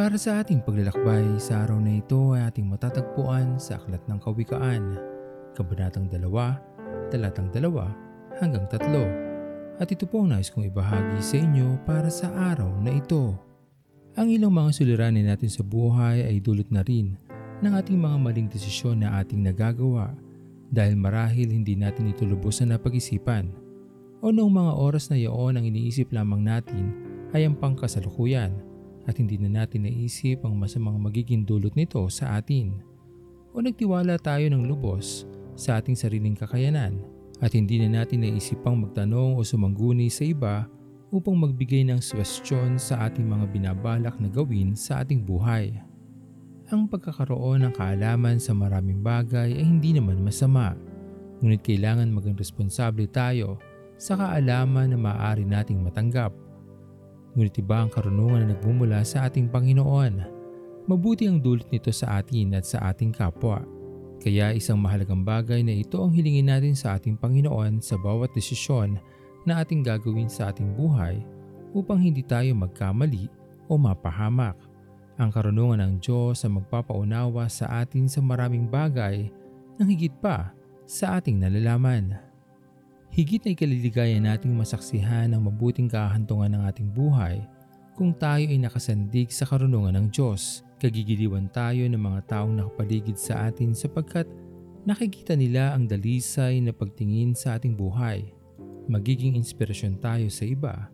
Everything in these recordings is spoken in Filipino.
Para sa ating paglalakbay sa araw na ito ay ating matatagpuan sa Aklat ng Kawikaan, Kabanatang 2, Talatang 2 hanggang 3. At ito po ang nais kong ibahagi sa inyo para sa araw na ito. Ang ilang mga suliranin natin sa buhay ay dulot na rin ng ating mga maling desisyon na ating nagagawa dahil marahil hindi natin ito lubos na napag-isipan. O noong mga oras na iyon ang iniisip lamang natin ay ang pangkasalukuyan at hindi na natin naisip ang masamang magiging dulot nito sa atin. O nagtiwala tayo ng lubos sa ating sariling kakayanan at hindi na natin naisip pang magtanong o sumangguni sa iba upang magbigay ng suwestyon sa ating mga binabalak na gawin sa ating buhay. Ang pagkakaroon ng kaalaman sa maraming bagay ay hindi naman masama, ngunit kailangan maging responsable tayo sa kaalaman na maaari nating matanggap. Ngunit iba ang karunungan na nagmumula sa ating Panginoon. Mabuti ang dulot nito sa atin at sa ating kapwa. Kaya isang mahalagang bagay na ito ang hilingin natin sa ating Panginoon sa bawat desisyon na ating gagawin sa ating buhay upang hindi tayo magkamali o mapahamak. Ang karunungan ng Diyos ang magpapaunawa sa atin sa maraming bagay nang higit pa sa ating nalalaman. Higit na ikaliligaya nating masaksihan ang mabuting kahantungan ng ating buhay kung tayo ay nakasandig sa karunungan ng Diyos. Kagigiliwan tayo ng mga taong nakapaligid sa atin sapagkat nakikita nila ang dalisay na pagtingin sa ating buhay. Magiging inspirasyon tayo sa iba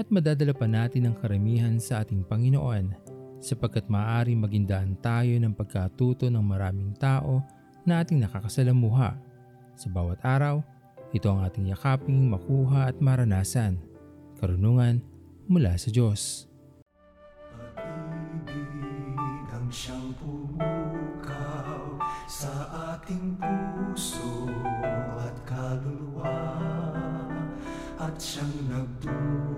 at madadala pa natin ang karamihan sa ating Panginoon sapagkat maaari maging daan tayo ng pagkatuto ng maraming tao na ating nakakasalamuha. Sa bawat araw, ito ang ating yakaping makuha at maranasan. Karunungan mula sa Diyos. Pag-ibig ang siyang pumukaw sa ating puso at kaluluwa at siyang nagdulot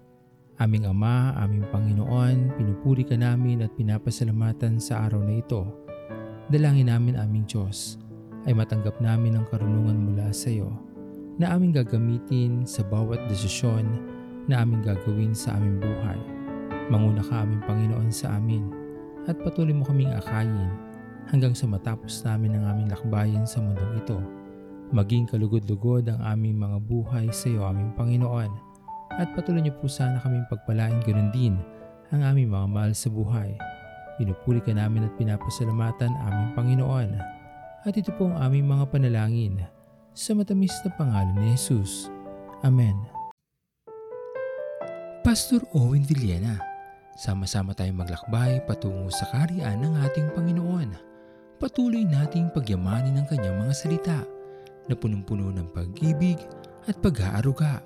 Aming Ama, aming Panginoon, pinupuri ka namin at pinapasalamatan sa araw na ito. Dalangin namin aming Diyos ay matanggap namin ang karunungan mula sa iyo na aming gagamitin sa bawat desisyon na aming gagawin sa aming buhay. Manguna ka aming Panginoon sa amin at patuloy mo kaming akayin hanggang sa matapos namin ang aming lakbayan sa mundong ito. Maging kalugod-lugod ang aming mga buhay sa iyo aming Panginoon at patuloy niyo po sana kaming pagpalain ganoon din ang aming mga mahal sa buhay. Pinupuri ka namin at pinapasalamatan aming Panginoon. At ito po ang aming mga panalangin sa matamis na pangalan ni Jesus. Amen. Pastor Owen Villena, sama-sama tayong maglakbay patungo sa kariyan ng ating Panginoon. Patuloy nating pagyamanin ang kanyang mga salita na punong-puno ng pag-ibig at pag-aaruga